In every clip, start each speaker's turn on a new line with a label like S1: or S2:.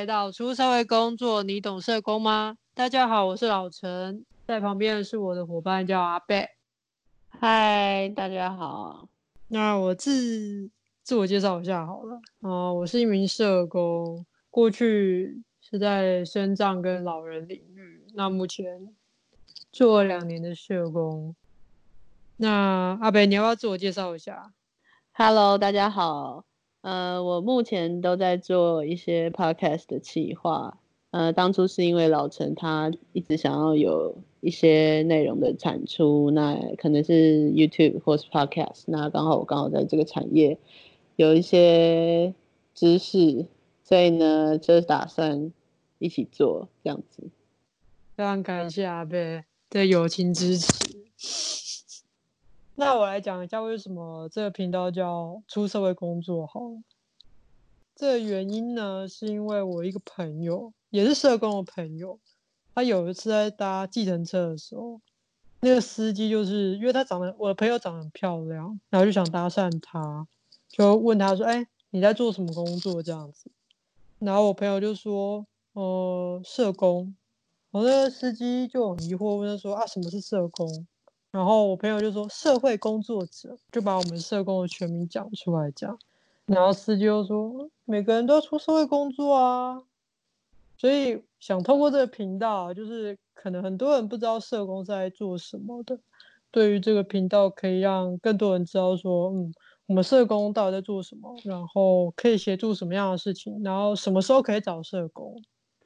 S1: 来到出社会工作，你懂社工吗？大家好，我是老陈，在旁边的是我的伙伴叫阿贝。
S2: 嗨，大家好。
S1: 那我自自我介绍一下好了。哦、呃，我是一名社工，过去是在身障跟老人领域。那目前做了两年的社工。那阿贝，你要不要自我介绍一下
S2: ？Hello，大家好。呃，我目前都在做一些 podcast 的企划。呃，当初是因为老陈他一直想要有一些内容的产出，那可能是 YouTube 或是 podcast。那刚好我刚好在这个产业有一些知识，所以呢，就是打算一起做这样子。
S1: 非常感谢阿贝的友情支持。那我来讲一下为什么这个频道叫出社会工作好了。这个原因呢，是因为我一个朋友也是社工的朋友，他有一次在搭计程车的时候，那个司机就是因为他长得我的朋友长得很漂亮，然后就想搭讪他，就问他说：“哎，你在做什么工作？”这样子，然后我朋友就说：“呃，社工。”我那个司机就很疑惑问他说：“啊，什么是社工？”然后我朋友就说社会工作者，就把我们社工的全名讲出来讲。然后司机又说每个人都要出社会工作啊，所以想透过这个频道，就是可能很多人不知道社工在做什么的。对于这个频道，可以让更多人知道说，嗯，我们社工到底在做什么，然后可以协助什么样的事情，然后什么时候可以找社工。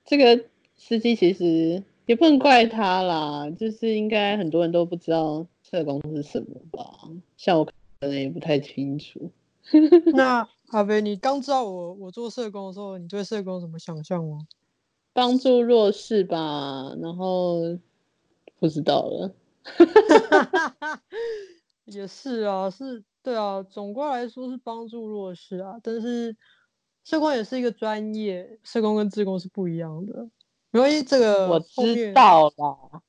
S2: 这个司机其实。也不能怪他啦，就是应该很多人都不知道社工是什么吧？像我可能也不太清楚。
S1: 那阿飞，你刚知道我我做社工的时候，你对社工有什么想象吗？
S2: 帮助弱势吧，然后不知道了。
S1: 也是啊，是，对啊，总归来说是帮助弱势啊。但是社工也是一个专业，社工跟志工是不一样的。因为这个
S2: 我知道啦，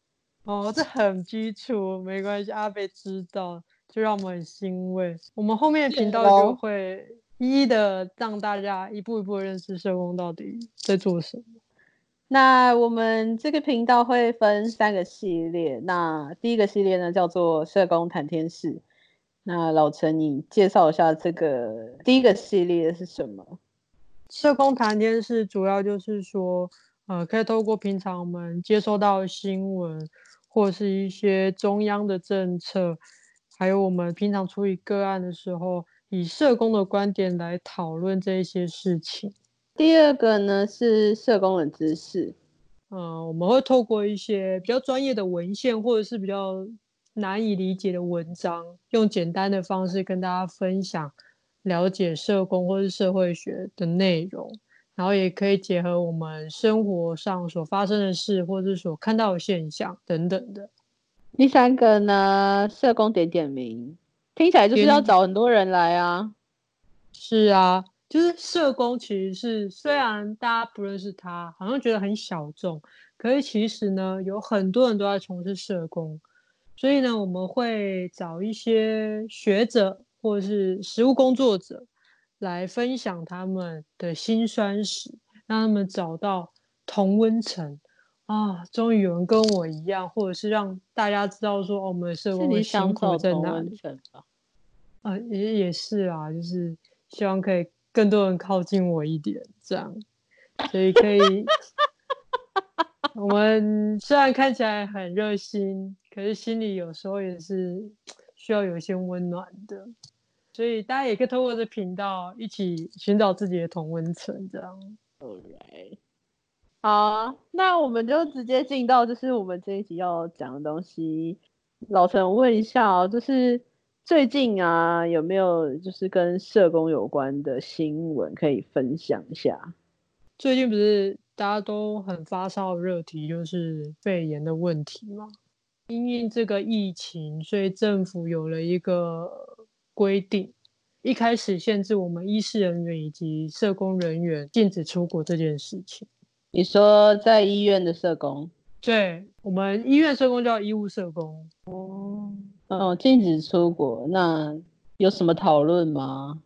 S1: 哦，这很基础，没关系。阿贝知道，就让我们很欣慰。我们后面的频道就会一一的让大家一步一步认识社工到底在做什么。
S2: 那我们这个频道会分三个系列，那第一个系列呢叫做社工谈天室。那老陈，你介绍一下这个第一个系列是什么？
S1: 社工谈天室主要就是说。呃，可以透过平常我们接收到的新闻，或是一些中央的政策，还有我们平常处理个案的时候，以社工的观点来讨论这一些事情。
S2: 第二个呢是社工的知识，
S1: 呃，我们会透过一些比较专业的文献，或者是比较难以理解的文章，用简单的方式跟大家分享，了解社工或是社会学的内容。然后也可以结合我们生活上所发生的事，或者是所看到的现象等等的。
S2: 第三个呢，社工点点名，听起来就是要找很多人来啊。
S1: 是啊，就是社工其实是虽然大家不认识他，好像觉得很小众，可是其实呢，有很多人都在从事社工。所以呢，我们会找一些学者或者是实务工作者。来分享他们的辛酸史，让他们找到同温层啊！终于有人跟我一样，或者是让大家知道说，哦、我们的社会辛苦在哪里。啊，也也是啊，就是希望可以更多人靠近我一点，这样，所以可以。我们虽然看起来很热心，可是心里有时候也是需要有一些温暖的。所以大家也可以透过这频道一起寻找自己的同温层，这样。
S2: OK，好啊，那我们就直接进到就是我们这一集要讲的东西。老陈，我问一下哦，就是最近啊，有没有就是跟社工有关的新闻可以分享一下？
S1: 最近不是大家都很发烧的热题，就是肺炎的问题吗？因为这个疫情，所以政府有了一个。规定一开始限制我们医事人员以及社工人员禁止出国这件事情。
S2: 你说在医院的社工？
S1: 对，我们医院社工叫医务社工。
S2: 哦，哦，禁止出国，那有什么讨论吗？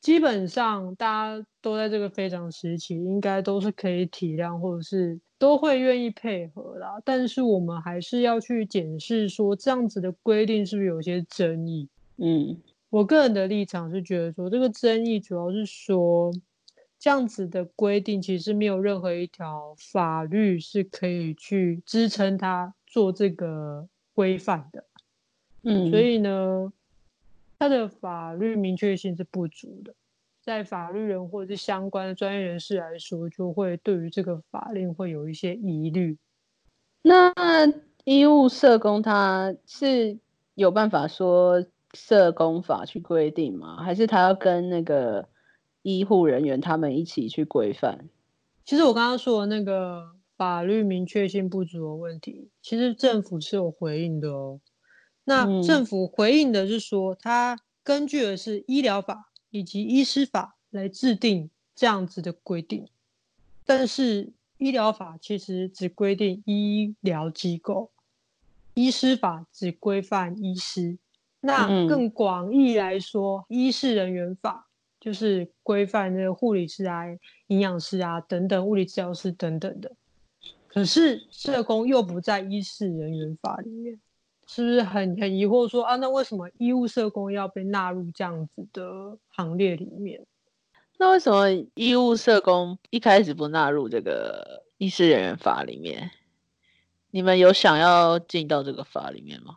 S1: 基本上大家都在这个非常时期，应该都是可以体谅，或者是都会愿意配合啦。但是我们还是要去检视说，这样子的规定是不是有些争议？
S2: 嗯，
S1: 我个人的立场是觉得说，这个争议主要是说，这样子的规定其实没有任何一条法律是可以去支撑它做这个规范的。
S2: 嗯，
S1: 所以呢。它的法律明确性是不足的，在法律人或者是相关的专业人士来说，就会对于这个法令会有一些疑虑。
S2: 那医务社工他是有办法说社工法去规定吗？还是他要跟那个医护人员他们一起去规范？
S1: 其实我刚刚说的那个法律明确性不足的问题，其实政府是有回应的哦。那政府回应的是说，他根据的是医疗法以及医师法来制定这样子的规定，但是医疗法其实只规定医疗机构，医师法只规范医师。那更广义来说，医事人员法就是规范那个护理师啊、营养师啊等等、物理治疗师等等的。可是社工又不在医事人员法里面。是不是很很疑惑说啊？那为什么医务社工要被纳入这样子的行列里面？
S2: 那为什么医务社工一开始不纳入这个医事人员法里面？你们有想要进到这个法里面吗？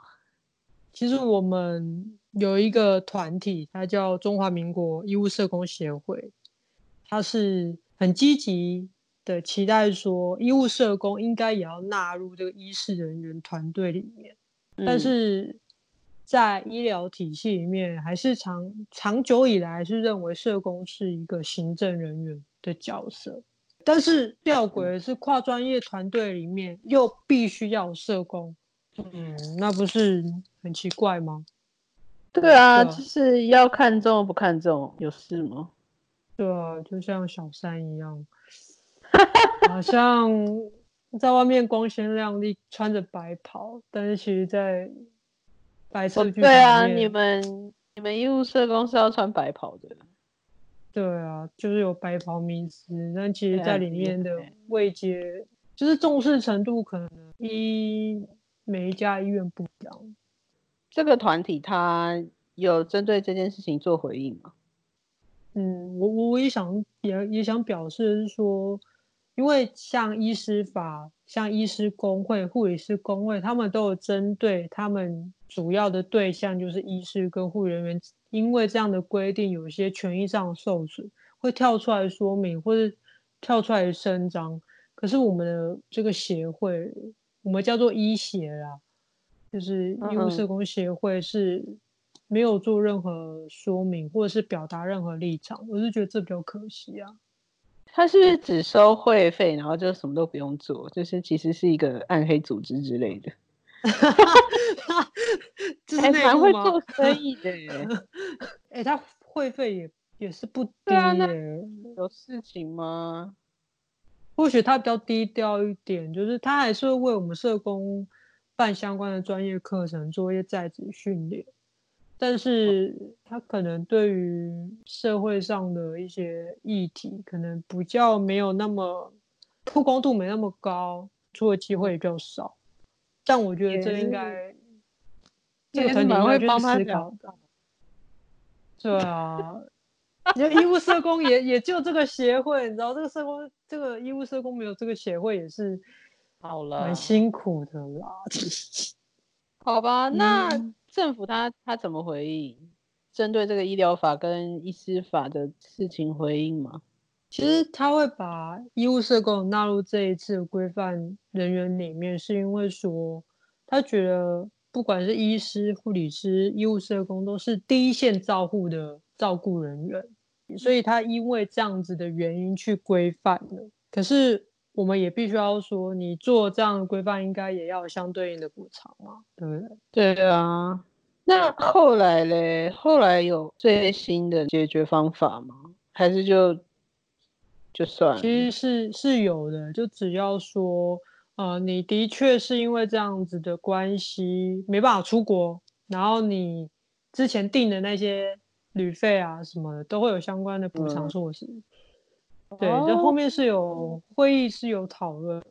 S1: 其实我们有一个团体，它叫中华民国医务社工协会，它是很积极的期待说，医务社工应该也要纳入这个医事人员团队里面。但是在医疗体系里面，还是长长久以来是认为社工是一个行政人员的角色。但是吊诡的是，跨专业团队里面又必须要有社工，嗯，那不是很奇怪吗？
S2: 对啊，就是要看重不看重，有事吗？
S1: 对啊，就像小三一样，好像。在外面光鲜亮丽，穿着白袍，但是其实，在白色剧场里面，
S2: 对啊，你们你们医务社工是要穿白袍的。
S1: 对啊，就是有白袍迷思，但其实在里面的位阶，就是重视程度，可能医每一家医院不一样。
S2: 这个团体他有针对这件事情做回应吗？
S1: 嗯，我我我也想也也想表示说。因为像医师法、像医师工会、护理师工会，他们都有针对他们主要的对象，就是医师跟护理人员，因为这样的规定有一些权益上受损，会跳出来说明，或者跳出来声张。可是我们的这个协会，我们叫做医协啦，就是医务社工协会，是没有做任何说明，或者是表达任何立场。我是觉得这比较可惜啊。
S2: 他是不是只收会费，然后就什么都不用做？就是其实是一个暗黑组织之类的。还蛮会做生意的耶。
S1: 哎、欸，他会费也也是不低耶。啊、
S2: 有事情吗？
S1: 或许他比较低调一点，就是他还是会为我们社工办相关的专业课程，做一些在职训练。但是他可能对于社会上的一些议题，可能比较没有那么曝光度没那么高，出的机会也比较少。但我觉得这应该这个团体会帮他思考的。对啊，因为医务社工也也就这个协会，你知道这个社工这个医务社工没有这个协会也是好了，蛮辛苦的啦。
S2: 好吧，那。嗯政府他他怎么回应？针对这个医疗法跟医师法的事情回应吗？
S1: 其实他会把医务社工纳入这一次规范人员里面，是因为说他觉得不管是医师、护理师、医务社工都是第一线照护的照顾人员，所以他因为这样子的原因去规范了。可是。我们也必须要说，你做这样的规范，应该也要有相对应的补偿嘛，对不对？
S2: 对啊。那后来嘞？后来有最新的解决方法吗？还是就就算了？
S1: 其实是是有的，就只要说，呃，你的确是因为这样子的关系没办法出国，然后你之前订的那些旅费啊什么的，都会有相关的补偿措施。
S2: 嗯、
S1: 对，这后面是有会议是有讨论。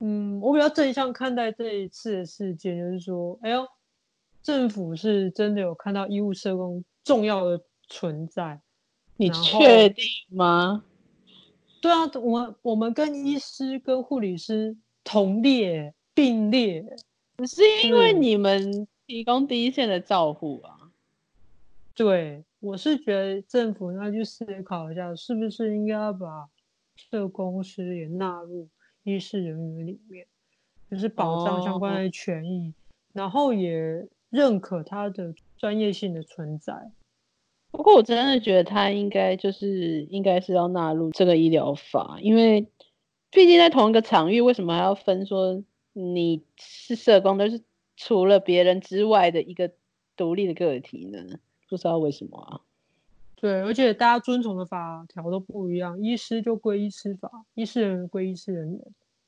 S1: 嗯，我比较正向看待这一次的事件，就是说，哎呦，政府是真的有看到医务社工重要的存在。
S2: 你确定吗？
S1: 对啊，我我们跟医师跟护理师同列并列，
S2: 是因为你们提供第一线的照护啊。
S1: 对，我是觉得政府应该去思考一下，是不是应该要把社工师也纳入医事人员里面，就是保障相关的权益，哦、然后也认可他的专业性的存在。
S2: 不过我真的觉得他应该就是应该是要纳入这个医疗法，因为毕竟在同一个场域，为什么还要分说你是社工都是除了别人之外的一个独立的个体呢？不知道为什么啊？
S1: 对，而且大家遵从的法条都不一样，医师就归医师法，医师人员归医师人员。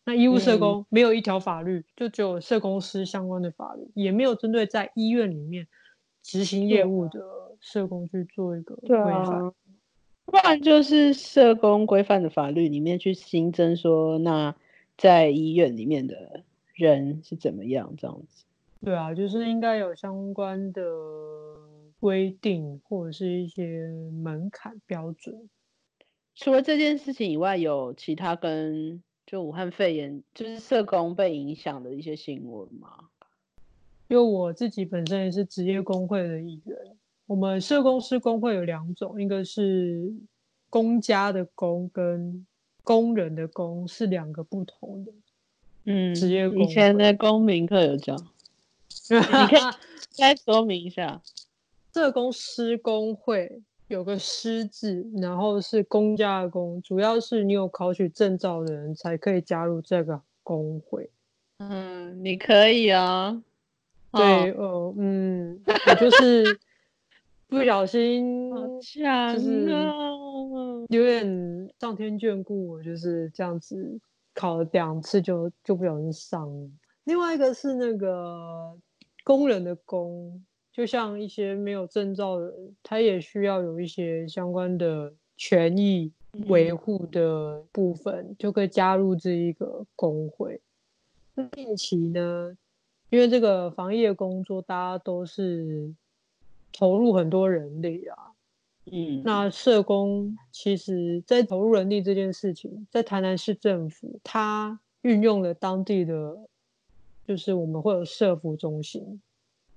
S1: 那医务社工没有一条法律，嗯、就只有社工师相关的法律，也没有针对在医院里面执行业务的社工去做一个规范。啊、
S2: 不然就是社工规范的法律里面去新增说，那在医院里面的人是怎么样这样子？
S1: 对啊，就是应该有相关的。规定或者是一些门槛标准。
S2: 除了这件事情以外，有其他跟就武汉肺炎就是社工被影响的一些新闻吗？
S1: 因为我自己本身也是职业工会的一员。我们社工师工会有两种，一个是公家的工跟工人的工是两个不同的。
S2: 嗯，
S1: 职业。
S2: 以前的公民课有教，你可以再说明一下。
S1: 社工师工会有个师字，然后是公家的公，主要是你有考取证照的人才可以加入这个工会。
S2: 嗯，你可以啊。
S1: 对，哦、呃，嗯，我就是不小心，就是有点上天眷顾我，就是这样子考了两次就就不小心上了。另外一个是那个工人的工。就像一些没有证照的人，他也需要有一些相关的权益维护的部分，嗯、就可以加入这一个工会。近期呢，因为这个防疫的工作，大家都是投入很多人力啊。嗯，那社工其实在投入人力这件事情，在台南市政府，它运用了当地的，就是我们会有社福中心。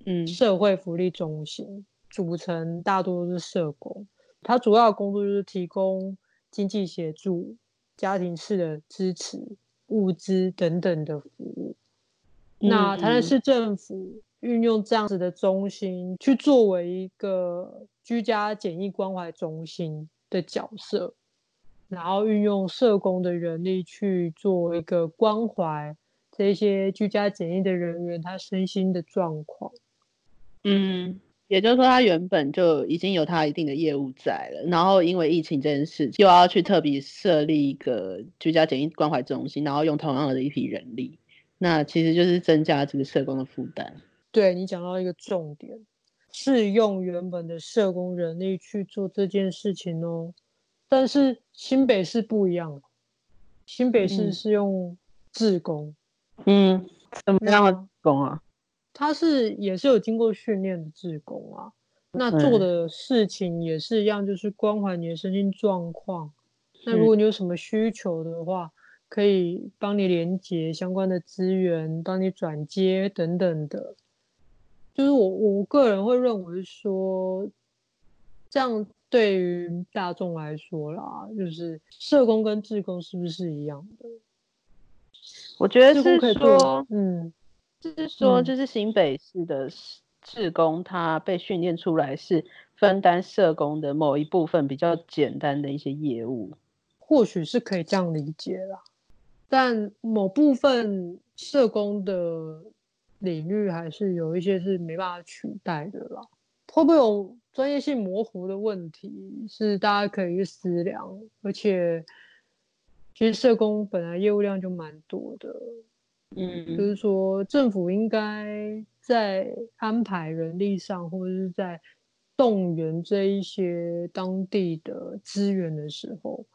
S1: 嗯，社会福利中心组成大多都是社工，它主要的工作就是提供经济协助、家庭式的支持、物资等等的服务。嗯、那台南市政府运用这样子的中心，去作为一个居家检疫关怀中心的角色，然后运用社工的人力去做一个关怀这些居家检疫的人员他身心的状况。
S2: 嗯，也就是说，他原本就已经有他一定的业务在了，然后因为疫情这件事，又要去特别设立一个居家检疫关怀中心，然后用同样的一批人力，那其实就是增加这个社工的负担。
S1: 对，你讲到一个重点，是用原本的社工人力去做这件事情哦，但是新北市不一样，新北市是用自工，
S2: 嗯，怎么样的工啊？
S1: 他是也是有经过训练的自工啊，那做的事情也是一样，就是关怀你的身心状况。那如果你有什么需求的话，可以帮你连接相关的资源，帮你转接等等的。就是我我个人会认为说，这样对于大众来说啦，就是社工跟志工是不是一样的？
S2: 我觉得是说，嗯。就是说，就是新北市的志工，他被训练出来是分担社工的某一部分比较简单的一些业务，
S1: 或许是可以这样理解啦。但某部分社工的领域还是有一些是没办法取代的啦。会不会有专业性模糊的问题，是大家可以去思量。而且，其实社工本来业务量就蛮多的。嗯，就是说，政府应该在安排人力上，或者是在动员这一些当地的资源的时候，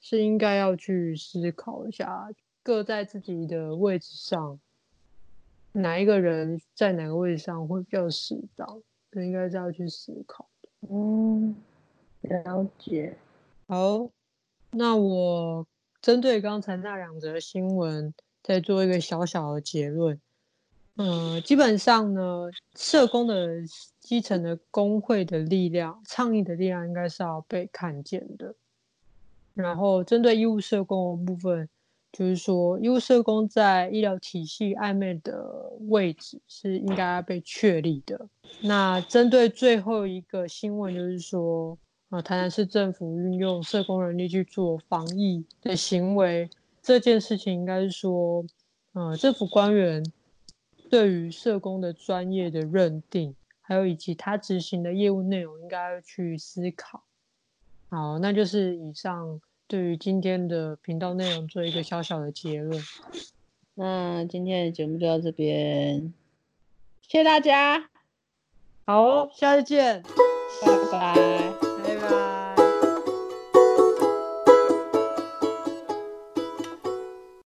S1: 是应该要去思考一下，各在自己的位置上，哪一个人在哪个位置上会比较适当，这应该是要去思考的。
S2: 嗯，了解。
S1: 好，那我针对刚才那两则新闻，再做一个小小的结论。嗯，基本上呢，社工的基层的工会的力量、倡议的力量，应该是要被看见的。然后，针对医务社工的部分，就是说，医务社工在医疗体系暧昧的位置是应该被确立的。那针对最后一个新闻，就是说，啊，台南市政府运用社工人力去做防疫的行为，这件事情应该是说，呃，政府官员。对于社工的专业的认定，还有以及他执行的业务内容，应该去思考。好，那就是以上对于今天的频道内容做一个小小的结论。
S2: 那今天的节目就到这边，谢谢大家。
S1: 好，下次见，
S2: 拜拜。